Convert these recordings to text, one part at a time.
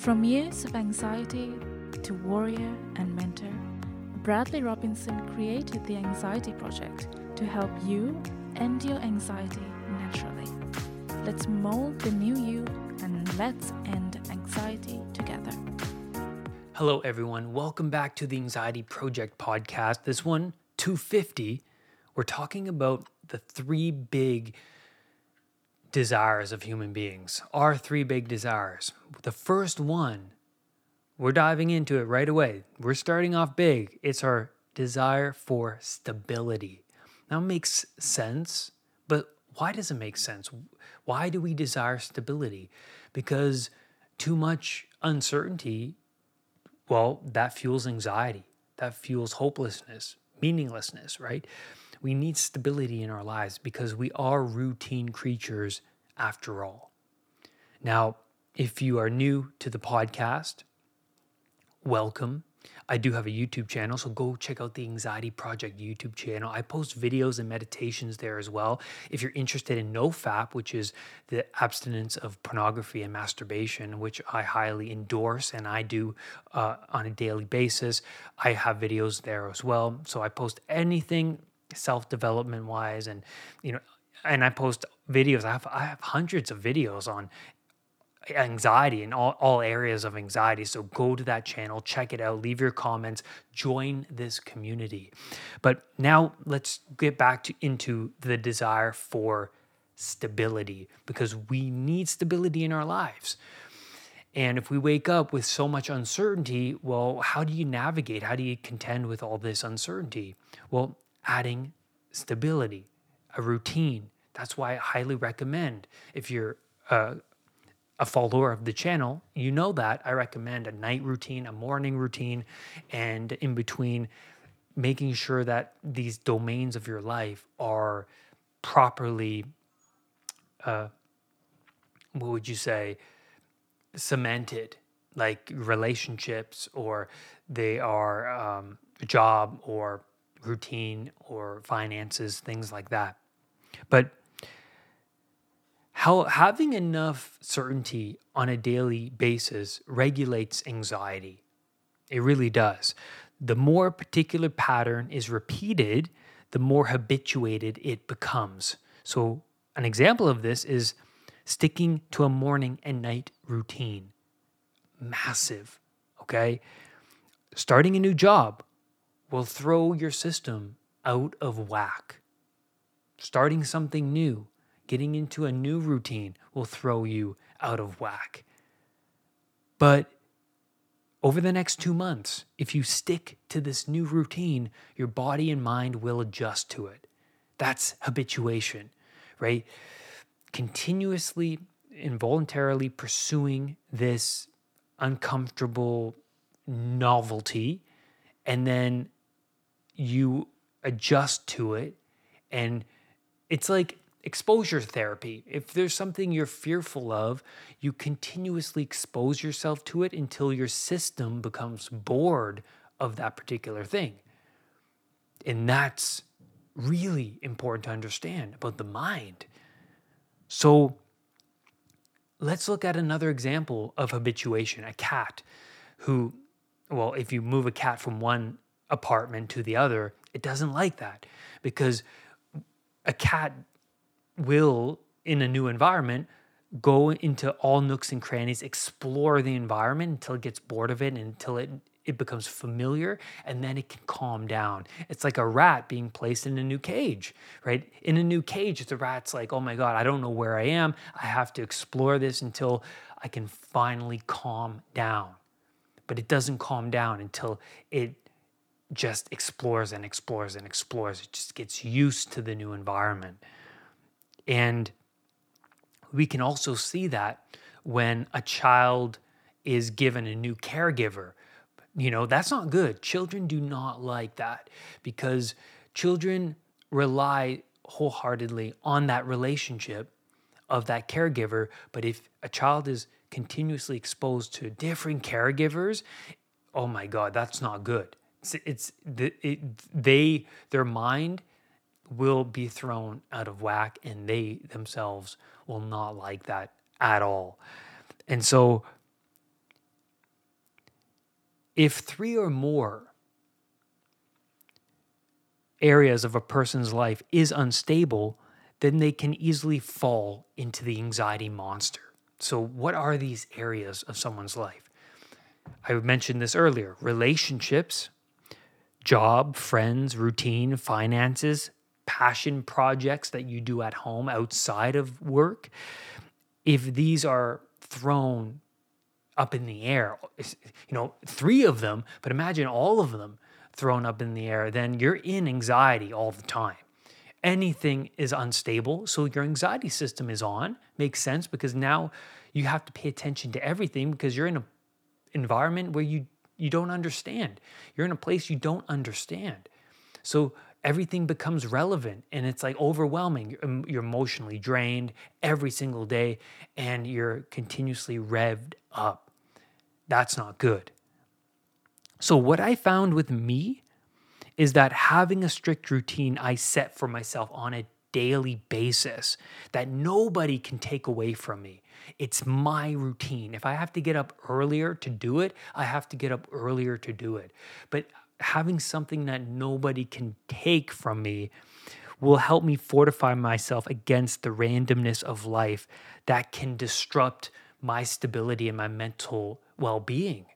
From years of anxiety to warrior and mentor, Bradley Robinson created the Anxiety Project to help you end your anxiety naturally. Let's mold the new you and let's end anxiety together. Hello, everyone. Welcome back to the Anxiety Project podcast. This one, 250, we're talking about the three big desires of human beings. Our three big desires. The first one, we're diving into it right away. We're starting off big. It's our desire for stability. Now, makes sense, but why does it make sense? Why do we desire stability? Because too much uncertainty, well, that fuels anxiety, that fuels hopelessness, meaninglessness, right? We need stability in our lives because we are routine creatures after all. Now, if you are new to the podcast, welcome. I do have a YouTube channel, so go check out the Anxiety Project YouTube channel. I post videos and meditations there as well. If you're interested in NoFap, which is the abstinence of pornography and masturbation, which I highly endorse and I do uh, on a daily basis, I have videos there as well. So I post anything self development wise, and you know, and I post videos. I have I have hundreds of videos on anxiety and all, all areas of anxiety. So go to that channel, check it out, leave your comments, join this community. But now let's get back to into the desire for stability because we need stability in our lives. And if we wake up with so much uncertainty, well, how do you navigate? How do you contend with all this uncertainty? Well, adding stability, a routine. That's why I highly recommend if you're uh, a follower of the channel, you know that I recommend a night routine, a morning routine, and in between, making sure that these domains of your life are properly, uh, what would you say, cemented, like relationships, or they are um, job or routine or finances, things like that. But how having enough certainty on a daily basis regulates anxiety. It really does. The more a particular pattern is repeated, the more habituated it becomes. So, an example of this is sticking to a morning and night routine. Massive, okay? Starting a new job will throw your system out of whack. Starting something new getting into a new routine will throw you out of whack. But over the next two months, if you stick to this new routine, your body and mind will adjust to it. That's habituation, right? Continuously, involuntarily pursuing this uncomfortable novelty, and then you adjust to it. And it's like exposure therapy. If there's something you're fearful of, you continuously expose yourself to it until your system becomes bored of that particular thing. And that's really important to understand about the mind. So let's look at another example of habituation a cat who, well, if you move a cat from one apartment to the other, it doesn't like that because a cat will, in a new environment, go into all nooks and crannies, explore the environment until it gets bored of it, and until it it becomes familiar and then it can calm down. It's like a rat being placed in a new cage, right? In a new cage, the rat's like, oh my God, I don't know where I am. I have to explore this until I can finally calm down. But it doesn't calm down until it just explores and explores and explores. It just gets used to the new environment. And we can also see that when a child is given a new caregiver. You know, that's not good. Children do not like that because children rely wholeheartedly on that relationship of that caregiver. But if a child is continuously exposed to different caregivers, oh my God, that's not good. It's, it's it, they, their mind will be thrown out of whack and they themselves will not like that at all. And so if three or more areas of a person's life is unstable, then they can easily fall into the anxiety monster. So, what are these areas of someone's life? I mentioned this earlier relationships, job, friends, routine, finances, passion projects that you do at home outside of work. If these are thrown up in the air, you know, three of them, but imagine all of them thrown up in the air, then you're in anxiety all the time anything is unstable. So your anxiety system is on. Makes sense because now you have to pay attention to everything because you're in an environment where you you don't understand. You're in a place you don't understand. So everything becomes relevant and it's like overwhelming. You're, emotionally drained every single day and you're continuously revved up. That's not good. So what I found with me is that having a strict routine I set for myself on a daily basis that nobody can take away from me. It's my routine. If I have to get up earlier to do it, I have to get up earlier to do it. But having something that nobody can take from me will help me fortify myself against the randomness of life that can disrupt my stability and my mental well being,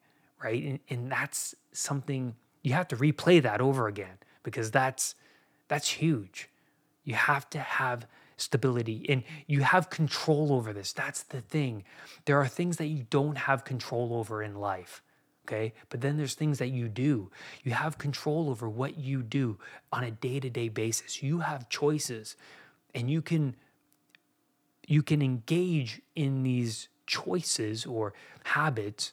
right? And, and that's something you have to replay that over again because that's that's huge. You have to have stability and you have control over this. That's the thing. There are things that you don't have control over in life. Okay. But then there's things that you do. You have control over what you do on a day to day basis. You have choices and you can you can engage in these choices or habits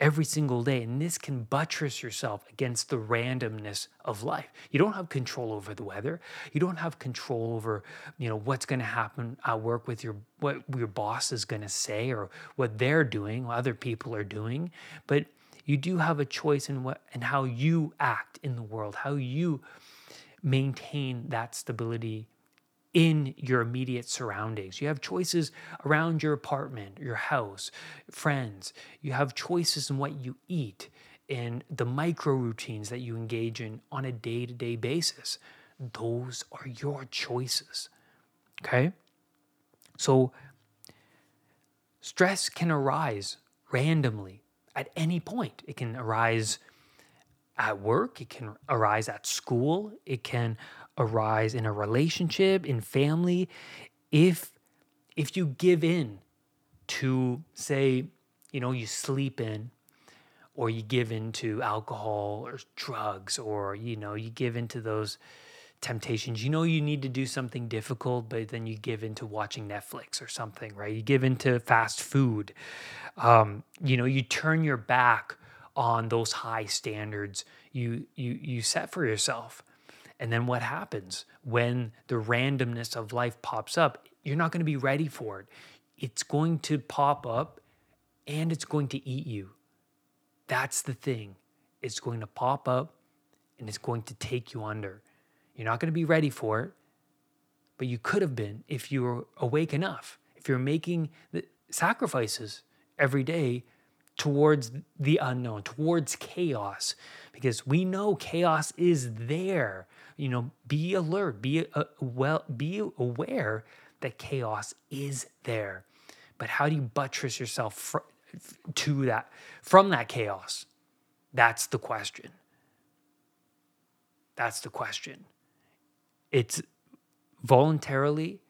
every single day. And this can buttress yourself against the randomness of life. You don't have control over the weather. You don't have control over, you know, what's going to happen at work with your what your boss is going to say or what they're doing, what other people are doing. But you do have a choice in what and how you act in the world, how you maintain that stability in your immediate surroundings. You have choices around your apartment, your house, friends. You have choices in what you eat and the micro routines that you engage in on a day to day basis. Those are your choices. Okay? So, stress can arise randomly at any point. It can arise at work, it can arise at school, it can arise in a relationship, in family, if if you give in to say, you know, you sleep in or you give in to alcohol or drugs or you know, you give into those temptations. You know you need to do something difficult, but then you give into watching Netflix or something, right? You give into fast food. Um, you know, you turn your back on those high standards you you you set for yourself. And then what happens when the randomness of life pops up? You're not going to be ready for it. It's going to pop up and it's going to eat you. That's the thing. It's going to pop up and it's going to take you under. You're not going to be ready for it, but you could have been if you were awake enough. If you're making the sacrifices every day towards the unknown, towards chaos, because we know chaos is there. You know be alert be uh, well be aware that chaos is there. But how do you buttress yourself fr- to that from that chaos? That's the question. That's the question. It's voluntarily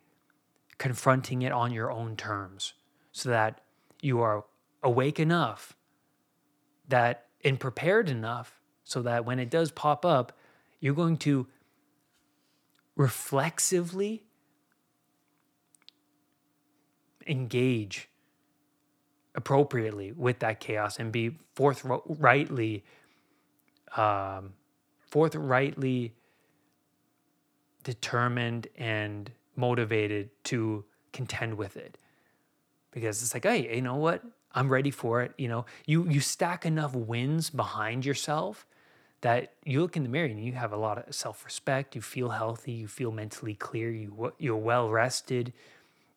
confronting it on your own terms so that you are awake enough that and prepared enough so that when it does pop up you're going to reflexively engage appropriately with that chaos and be forthrightly um, forthrightly determined and motivated to contend with it. Because it's like hey you know what i'm ready for it you know you you stack enough wins behind yourself that you look in the mirror and you have a lot of self-respect you feel healthy you feel mentally clear you you're well rested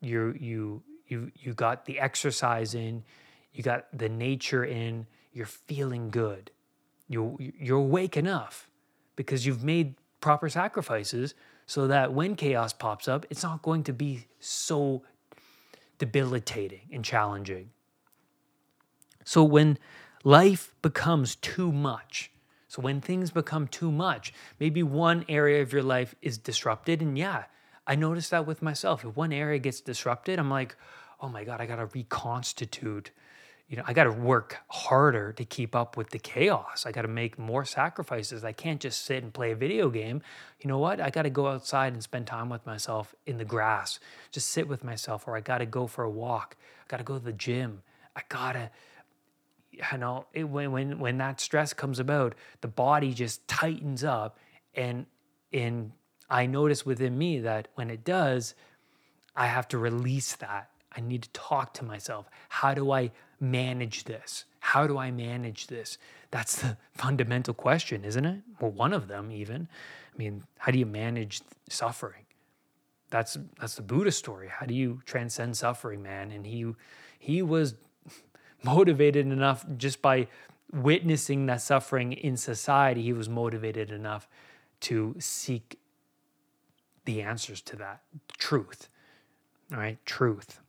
you you you you got the exercise in you got the nature in you're feeling good. You you're awake enough because you've made proper sacrifices so that when chaos pops up, it's not going to be so debilitating and challenging. So when life becomes too much, so when things become too much, maybe one area of your life is disrupted. And yeah, I noticed that with myself. If one area gets disrupted, I'm like, oh my God, I got to reconstitute. You know, I got to work harder to keep up with the chaos. I got to make more sacrifices. I can't just sit and play a video game. You know what? I got to go outside and spend time with myself in the grass. Just sit with myself, or I got to go for a walk. I got to go to the gym. I got to you know, it, when when when that stress comes about, the body just tightens up, and and I notice within me that when it does, I have to release that. I need to talk to myself. How do I manage this? How do I manage this? That's the fundamental question, isn't it? Well, one of them, even. I mean, how do you manage suffering? That's that's the Buddha story. How do you transcend suffering, man? And he he was motivated enough just by witnessing that suffering in society, he was motivated enough to seek the answers to that truth. All right, truth.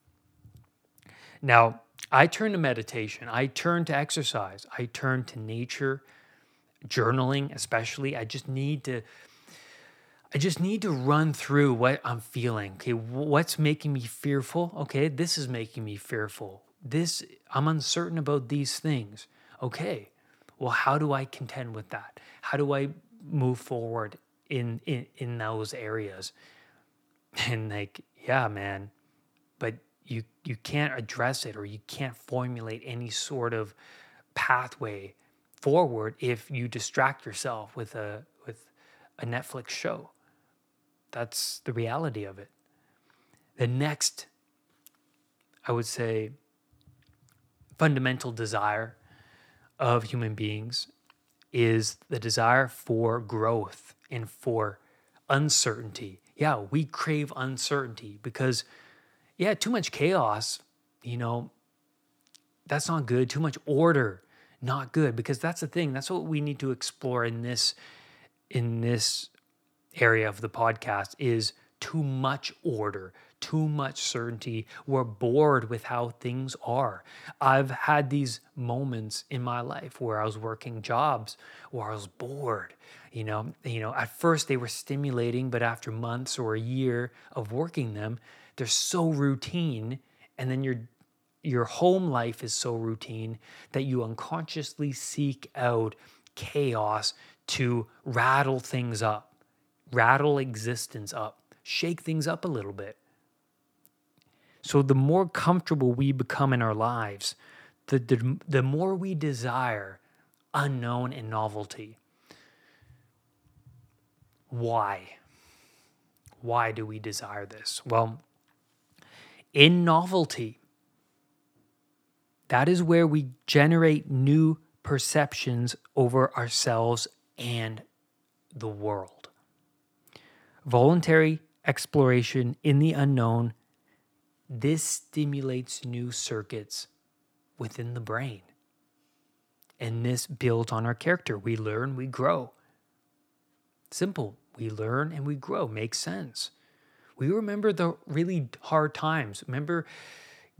Now, I turn to meditation, I turn to exercise, I turn to nature, journaling, especially. I just need to. I just need to run through what I'm feeling. Okay, what's making me fearful? Okay, this is making me fearful this i'm uncertain about these things. Okay well how do i contend with that? How do i move forward in in, in those areas? And like yeah man but you you can't address it or you can't formulate any sort of pathway forward if you distract yourself with a with a Netflix show. That's the reality of it. The next i would say fundamental desire of human beings is the desire for growth and for uncertainty. Yeah, we crave uncertainty because, yeah, too much chaos, you know, that's not good. Too much order, not good. Because that's the thing. That's what we need to explore in this in this area of the podcast is too much order, too much certainty. We're bored with how things are. I've had these moments in my life where I was working jobs where I was bored. You know, you know, at first they were stimulating, but after months or a year of working them, they're so routine and then your your home life is so routine that you unconsciously seek out chaos to rattle things up, rattle existence up, shake things up a little bit. So the more comfortable we become in our lives, the, the, the more we desire unknown and novelty. Why? Why do we desire this? Well, in novelty, that is where we generate new perceptions over ourselves and the world. Voluntary exploration in the unknown this stimulates new circuits within the brain. And this builds on our character. We learn, we grow. Simple. We learn and we grow. Makes sense. We remember the really hard times. Remember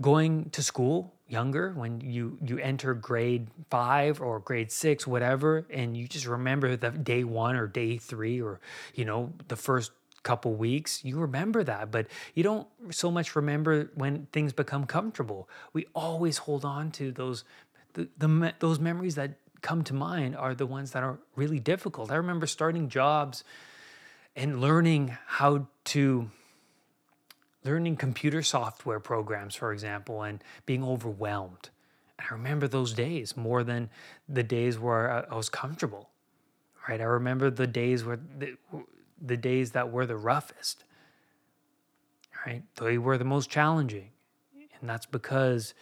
going to school younger when you you enter grade 5 or grade 6 whatever and you just remember the day 1 or day 3 or you know the first couple weeks, you remember that, but you don't so much remember when things become comfortable. We always hold on to those the, the those memories that come to mind are the ones that are really difficult. I remember starting jobs and learning how to learning computer software programs, for example, and being overwhelmed. And I remember those days more than the days where I, was comfortable. Right? I remember the days where the, the days that were the roughest, right? They were the most challenging. And that's because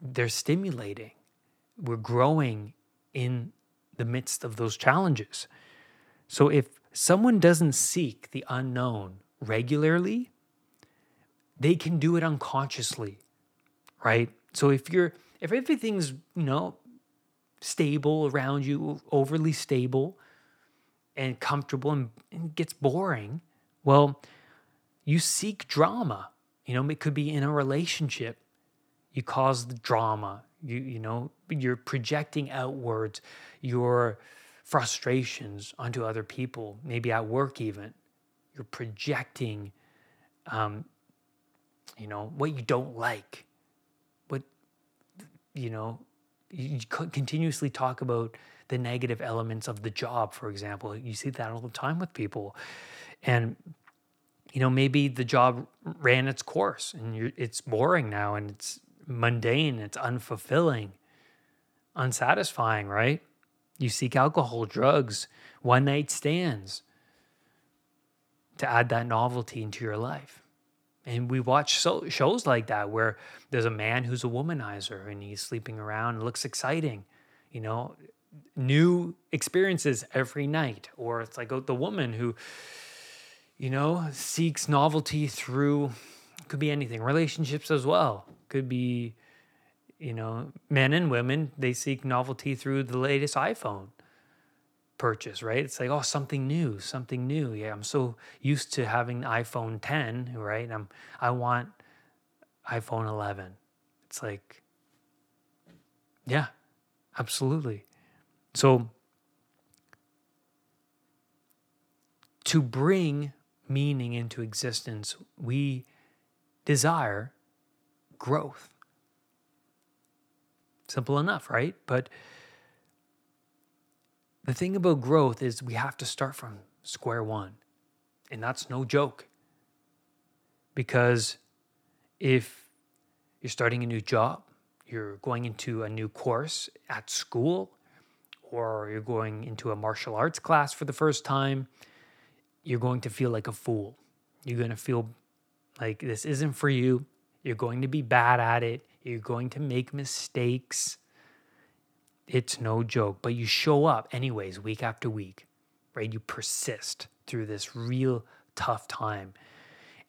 they're stimulating. We're growing in the midst of those challenges. So if someone doesn't seek the unknown regularly, they can do it unconsciously, right? So if you're if everything's, you know, stable around you, overly stable and comfortable and, and gets boring, well, you seek drama. You know, it could be in a relationship. You cause the drama. You you know, you're projecting outwards your frustrations onto other people, maybe at work even. You're projecting um, you know, what you don't like. What you know, you continuously talk about the negative elements of the job, for example. You see that all the time with people. And you know, maybe the job ran its course and it's boring now and it's mundane, it's unfulfilling, unsatisfying, right? You seek alcohol, drugs, one night stands to add that novelty into your life. And we watch so, shows like that where there's a man who's a womanizer and he's sleeping around and looks exciting, you know, new experiences every night. Or it's like oh, the woman who you know, seeks novelty through could be anything, relationships as well. Could be, you know, men and women, they seek novelty through the latest iPhone purchase, right? It's like, oh, something new, something new. Yeah, I'm so used to having iPhone 10, right? I'm I want iPhone 11. It's like yeah, absolutely. So to bring meaning into existence, we desire growth. Simple enough, right? But the thing about growth is we have to start from square one. And that's no joke. Because if you're starting a new job, you're going into a new course at school, or you're going into a martial arts class for the first time, you're going to feel like a fool. You're going to feel like this isn't for you. You're going to be bad at it. You're going to make mistakes. It's no joke, but you show up anyways, week after week, right? You persist through this real tough time.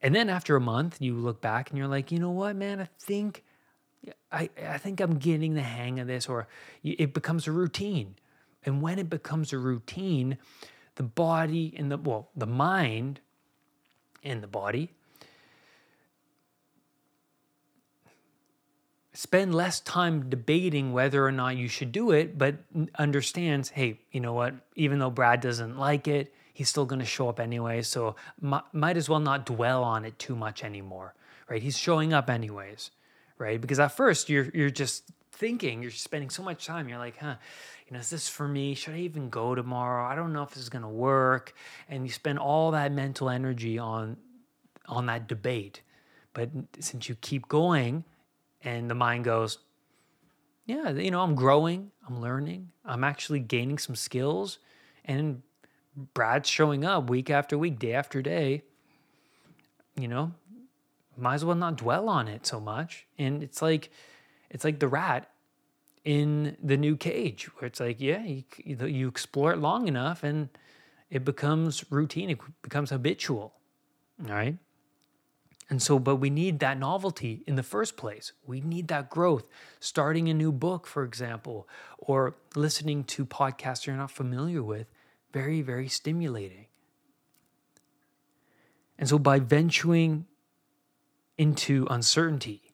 And then after a month, you look back and you're like, you know what, man, I think. I, I think I'm getting the hang of this, or it becomes a routine. And when it becomes a routine, the body and the well, the mind and the body spend less time debating whether or not you should do it, but understands, hey, you know what? Even though Brad doesn't like it, he's still going to show up anyway. So might as well not dwell on it too much anymore, right? He's showing up anyways, right? Because at first you're you're just thinking, you're spending so much time. You're like, huh, you know, is this for me? Should I even go tomorrow? I don't know if this is to work. And you spend all that mental energy on on that debate. But since you keep going and the mind goes, yeah, you know, I'm growing, I'm learning, I'm actually gaining some skills and Brad's showing up week after week, day after day. You know, might as well not dwell on it so much. And it's like it's like the rat in the new cage where it's like yeah you, you explore it long enough and it becomes routine it becomes habitual all right? And so but we need that novelty in the first place. We need that growth. Starting a new book for example or listening to podcasts you're not familiar with very very stimulating. And so by venturing into uncertainty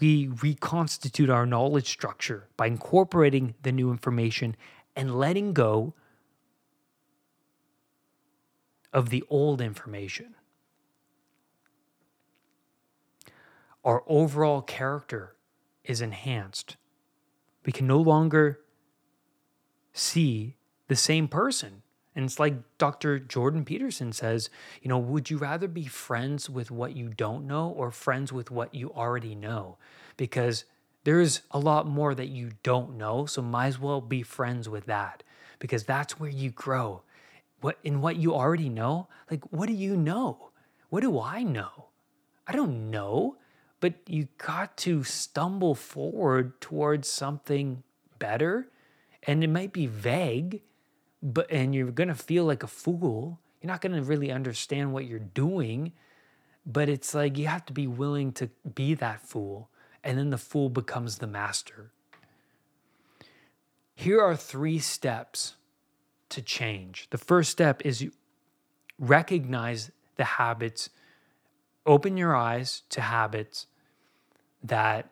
we reconstitute our knowledge structure by incorporating the new information and letting go of the old information. Our overall character is enhanced. We can no longer see the same person. And it's like Dr. Jordan Peterson says, you know, would you rather be friends with what you don't know or friends with what you already know? Because there's a lot more that you don't know, so might as well be friends with that because that's where you grow. What in what you already know? Like what do you know? What do I know? I don't know, but you got to stumble forward towards something better and it might be vague but and you're going to feel like a fool. You're not going to really understand what you're doing, but it's like you have to be willing to be that fool, and then the fool becomes the master. here are three steps to change. The first step is you recognize the habits, open your eyes to habits that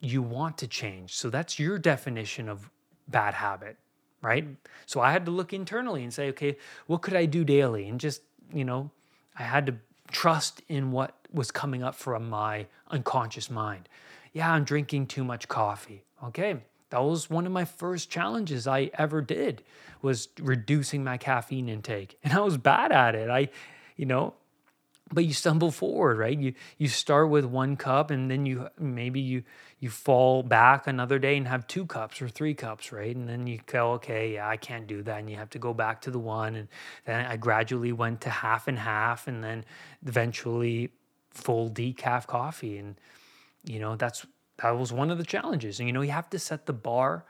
you want to change. So that's your definition of bad habit, right? So I had to look internally and say, okay, what could I do daily? And just, you know, I had to trust in what was coming up from my unconscious mind. Yeah, I'm drinking too much coffee. Okay, that was one of my first challenges I ever did was reducing my caffeine intake. And I was bad at it. I, you know, but you stumble forward, right? You you start with one cup and then you maybe you you fall back another day and have two cups or three cups, right? And then you go, okay, yeah, I can't do that. And you have to go back to the one. And then I gradually went to half and half and then eventually full decaf coffee. And, you know, that's that was one of the challenges. And you know, you have to set the bar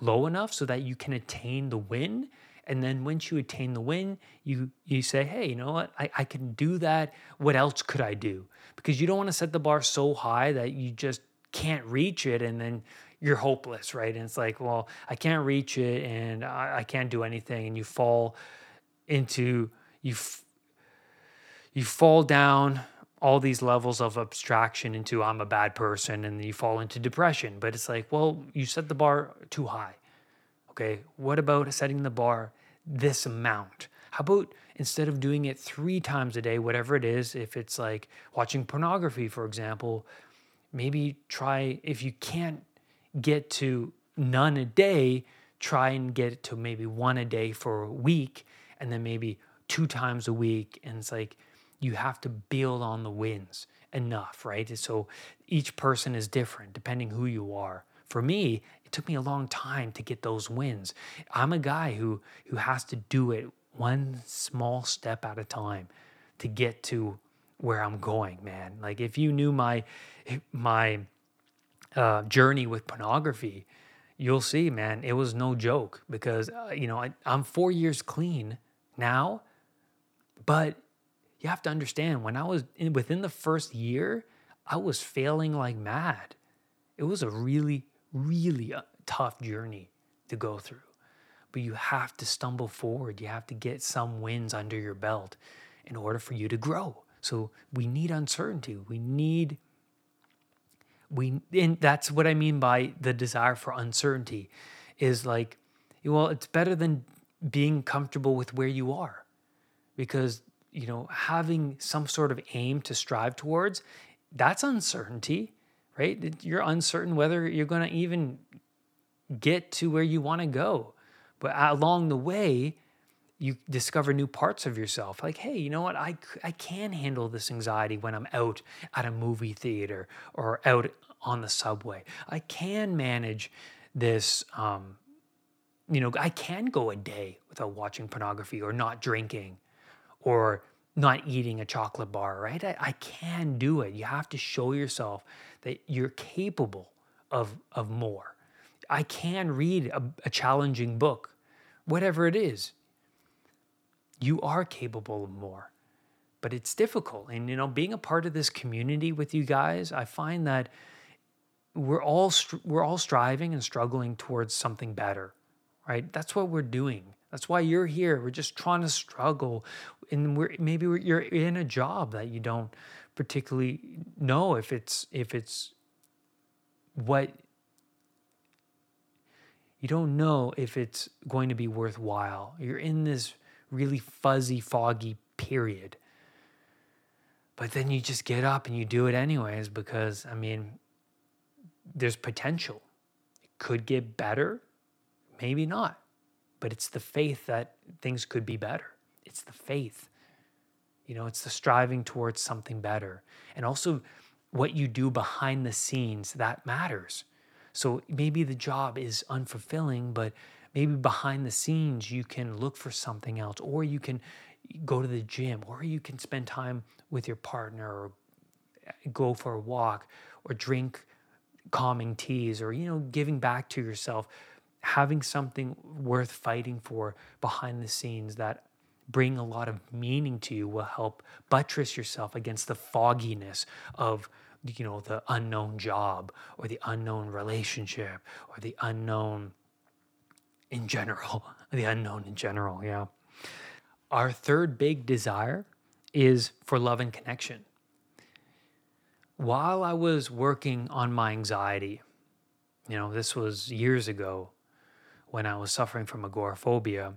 low enough so that you can attain the win. And then once you attain the win, you you say, hey, you know what? I, I can do that. What else could I do? Because you don't want to set the bar so high that you just can't reach it and then you're hopeless, right? And it's like, well, I can't reach it and I, I can't do anything. And you fall into you f- you fall down all these levels of abstraction into I'm a bad person and you fall into depression. But it's like, well, you set the bar too high. Okay, what about setting the bar this amount? How about instead of doing it three times a day, whatever it is, if it's like watching pornography, for example, maybe try, if you can't get to none a day, try and get it to maybe one a day for a week and then maybe two times a week. And it's like, you have to build on the wins enough, right? So each person is different depending who you are. For me, it took me a long time to get those wins. I'm a guy who who has to do it one small step at a time to get to where I'm going, man. Like if you knew my my uh, journey with pornography, you'll see, man, it was no joke because uh, you know I, I'm four years clean now, but you have to understand when I was in, within the first year, I was failing like mad. It was a really, really tough journey to go through. But you have to stumble forward. You have to get some wins under your belt in order for you to grow. So we need uncertainty. We need we and that's what I mean by the desire for uncertainty is like well, it's better than being comfortable with where you are because you know, having some sort of aim to strive towards, that's uncertainty, right? You're uncertain whether you're going to even get to where you want to go. But along the way, you discover new parts of yourself. Like, hey, you know what? I, I can handle this anxiety when I'm out at a movie theater or out on the subway. I can manage this. Um, you know, I can go a day without watching pornography or not drinking or not eating a chocolate bar, right? I, I can do it. You have to show yourself that you're capable of, of more. I can read a, a challenging book, whatever it is. You are capable of more, but it's difficult. And, you know, being a part of this community with you guys, I find that we're all, we're all striving and struggling towards something better, right? That's what we're doing. That's why you're here. We're just trying to struggle, and we're maybe we're, you're in a job that you don't particularly know if it's if it's what you don't know if it's going to be worthwhile. You're in this really fuzzy, foggy period. But then you just get up and you do it anyways because, I mean, there's potential. It could get better, maybe not but it's the faith that things could be better. It's the faith. You know, it's the striving towards something better. And also what you do behind the scenes that matters. So maybe the job is unfulfilling, but maybe behind the scenes you can look for something else or you can go to the gym or you can spend time with your partner or go for a walk or drink calming teas or you know giving back to yourself having something worth fighting for behind the scenes that bring a lot of meaning to you will help buttress yourself against the fogginess of you know the unknown job or the unknown relationship or the unknown in general, the unknown in general. Yeah. Our third big desire is for love and connection. While I was working on my anxiety, you know, this was years ago when I was suffering from agoraphobia,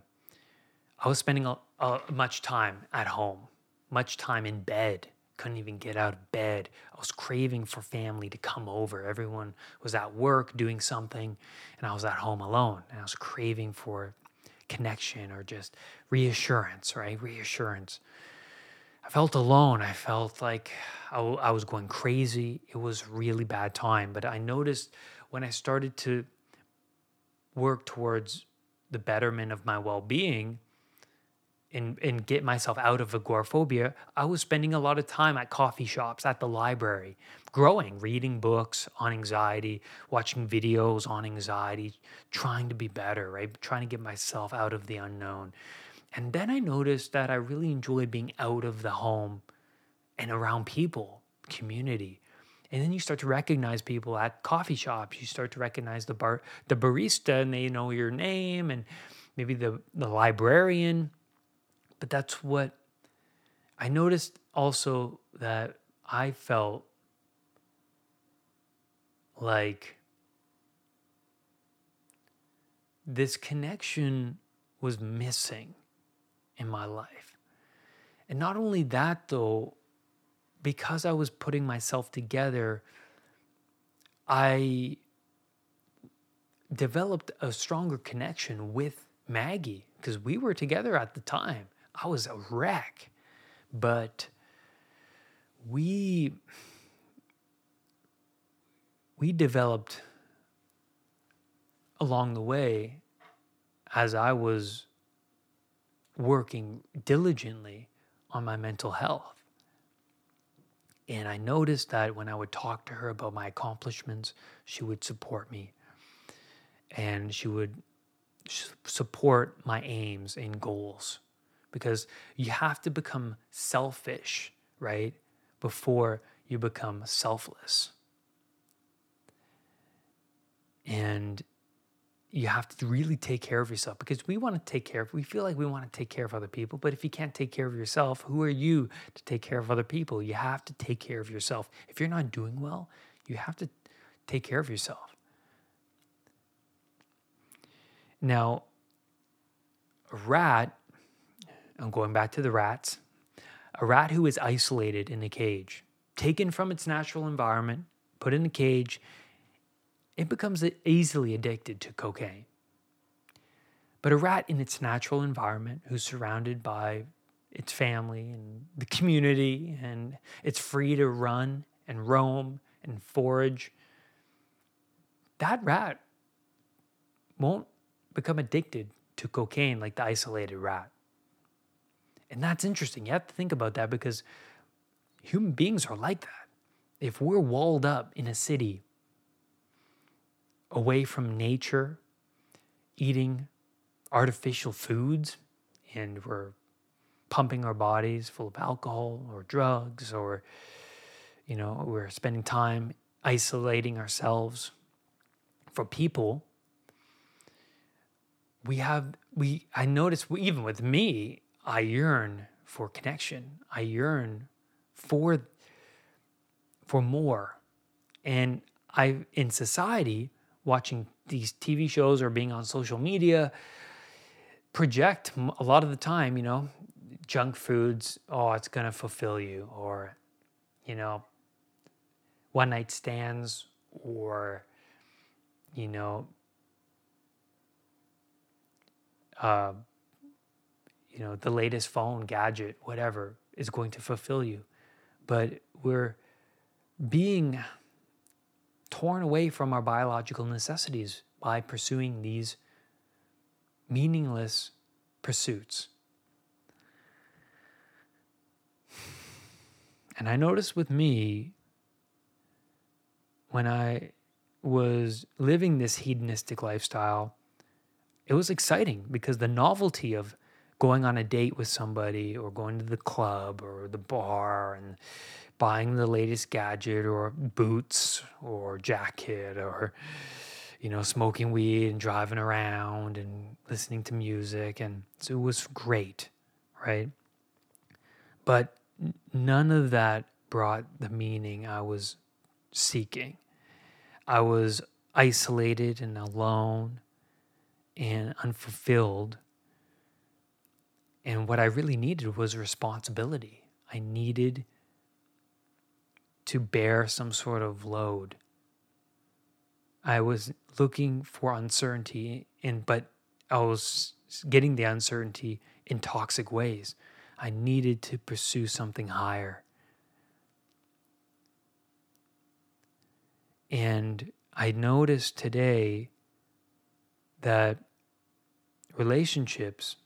I was spending a, a, much time at home, much time in bed. Couldn't even get out of bed. I was craving for family to come over. Everyone was at work doing something, and I was at home alone. And I was craving for connection or just reassurance, right? Reassurance. I felt alone. I felt like I, I was going crazy. It was really bad time. But I noticed when I started to work towards the betterment of my well-being and, and get myself out of agoraphobia, I was spending a lot of time at coffee shops, at the library, growing, reading books on anxiety, watching videos on anxiety, trying to be better, right? Trying to get myself out of the unknown. And then I noticed that I really enjoy being out of the home and around people, community. And then you start to recognize people at coffee shops. You start to recognize the bar, the barista, and they know your name, and maybe the the librarian. But that's what I noticed. Also, that I felt like this connection was missing in my life. And not only that, though, because I was putting myself together, I developed a stronger connection with Maggie because we were together at the time. I was a wreck, but we we developed along the way as I was working diligently on my mental health. And I noticed that when I would talk to her about my accomplishments, she would support me and she would support my aims and goals because you have to become selfish, right? Before you become selfless. And you have to really take care of yourself because we want to take care of we feel like we want to take care of other people but if you can't take care of yourself who are you to take care of other people? You have to take care of yourself. If you're not doing well you have to take care of yourself. Now a rat i'm going back to the rats a rat who is isolated in a cage taken from its natural environment put in a cage it becomes easily addicted to cocaine. But a rat in its natural environment, who's surrounded by its family and the community, and it's free to run and roam and forage, that rat won't become addicted to cocaine like the isolated rat. And that's interesting. You have to think about that because human beings are like that. If we're walled up in a city away from nature, eating artificial foods, and we're pumping our bodies full of alcohol or drugs, or, you know, we're spending time isolating ourselves for people. We have, we, I notice even with me, I yearn for connection. I yearn for, for more. And I, in society, watching these TV shows or being on social media project a lot of the time, you know, junk foods, oh, it's going to fulfill you, or, you know, one night stands, or, you know, uh, you know, the latest phone, gadget, whatever is going to fulfill you. But we're being torn away from our biological necessities by pursuing these meaningless pursuits. And I noticed with me, when I was living this hedonistic lifestyle, it was exciting because the novelty of going on a date with somebody or going to the club or the bar and buying the latest gadget or boots or jacket or you know, smoking weed and driving around and listening to music. And so it was great, right? But none of that brought the meaning I was seeking. I was isolated and alone and unfulfilled. And what I really needed was responsibility. I needed to bear some sort of load. I was looking for uncertainty and but I was getting the uncertainty in toxic ways. I needed to pursue something higher. And I noticed today that relationships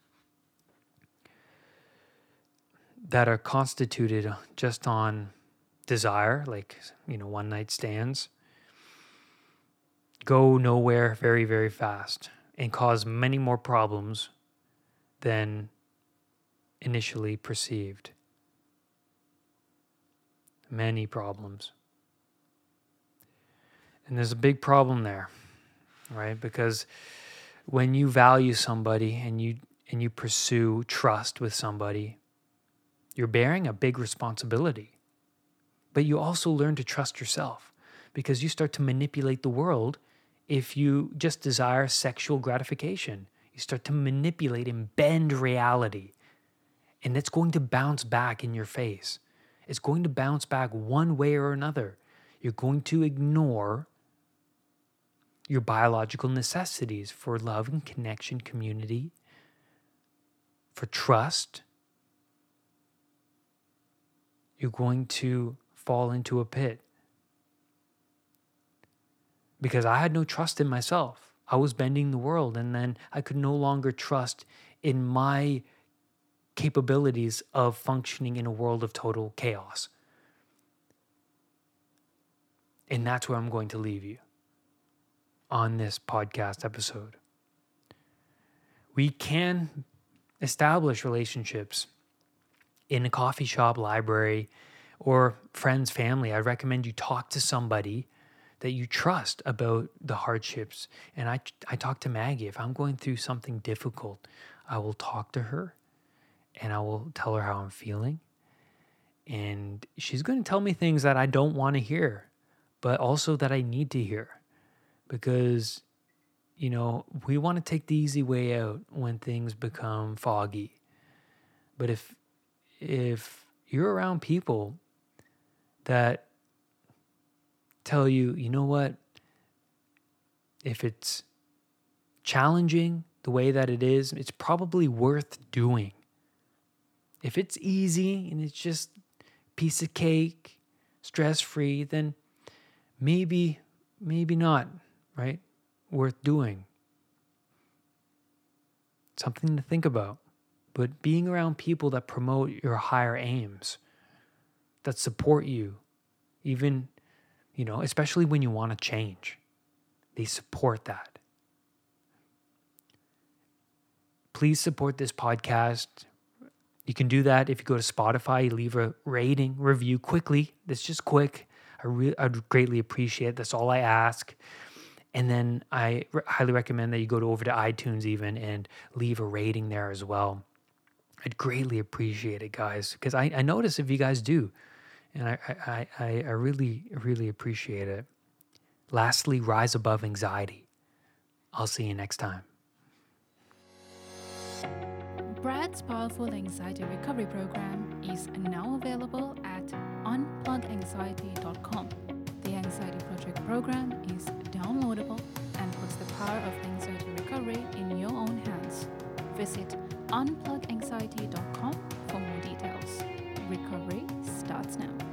that are constituted just on desire, like, you know, one night stands, go nowhere very, very fast and cause many more problems than initially perceived. Many problems. And there's a big problem there, right? Because when you value somebody and you and you pursue trust with somebody, you're bearing a big responsibility. But you also learn to trust yourself because you start to manipulate the world if you just desire sexual gratification. You start to manipulate and bend reality. And it's going to bounce back in your face. It's going to bounce back one way or another. You're going to ignore your biological necessities for love and connection, community, for trust. You're going to fall into a pit because I had no trust in myself. I was bending the world, and then I could no longer trust in my capabilities of functioning in a world of total chaos. And that's where I'm going to leave you on this podcast episode. We can establish relationships in a coffee shop, library, or friends, family. I recommend you talk to somebody that you trust about the hardships. And I, I talk to Maggie. If I'm going through something difficult, I will talk to her and I will tell her how I'm feeling. And she's going to tell me things that I don't want to hear, but also that I need to hear because you know we want to take the easy way out when things become foggy but if if you're around people that tell you you know what if it's challenging the way that it is it's probably worth doing if it's easy and it's just piece of cake stress free then maybe maybe not right? Worth doing. Something to think about. But being around people that promote your higher aims, that support you, even, you know, especially when you want to change, they support that. Please support this podcast. You can do that if you go to Spotify, leave a rating, review quickly. It's just quick. I really, I'd greatly appreciate it. That's all I ask. And then I r- highly recommend that you go to over to iTunes even and leave a rating there as well. I'd greatly appreciate it, guys, because I, I notice if you guys do. And I, I, I, I really, really appreciate it. Lastly, rise above anxiety. I'll see you next time. Brad's powerful anxiety recovery program is now available at unpluganxiety.com. The Anxiety Project program is downloadable and puts the power of anxiety recovery in your own hands. Visit unpluganxiety.com for more details. Recovery starts now.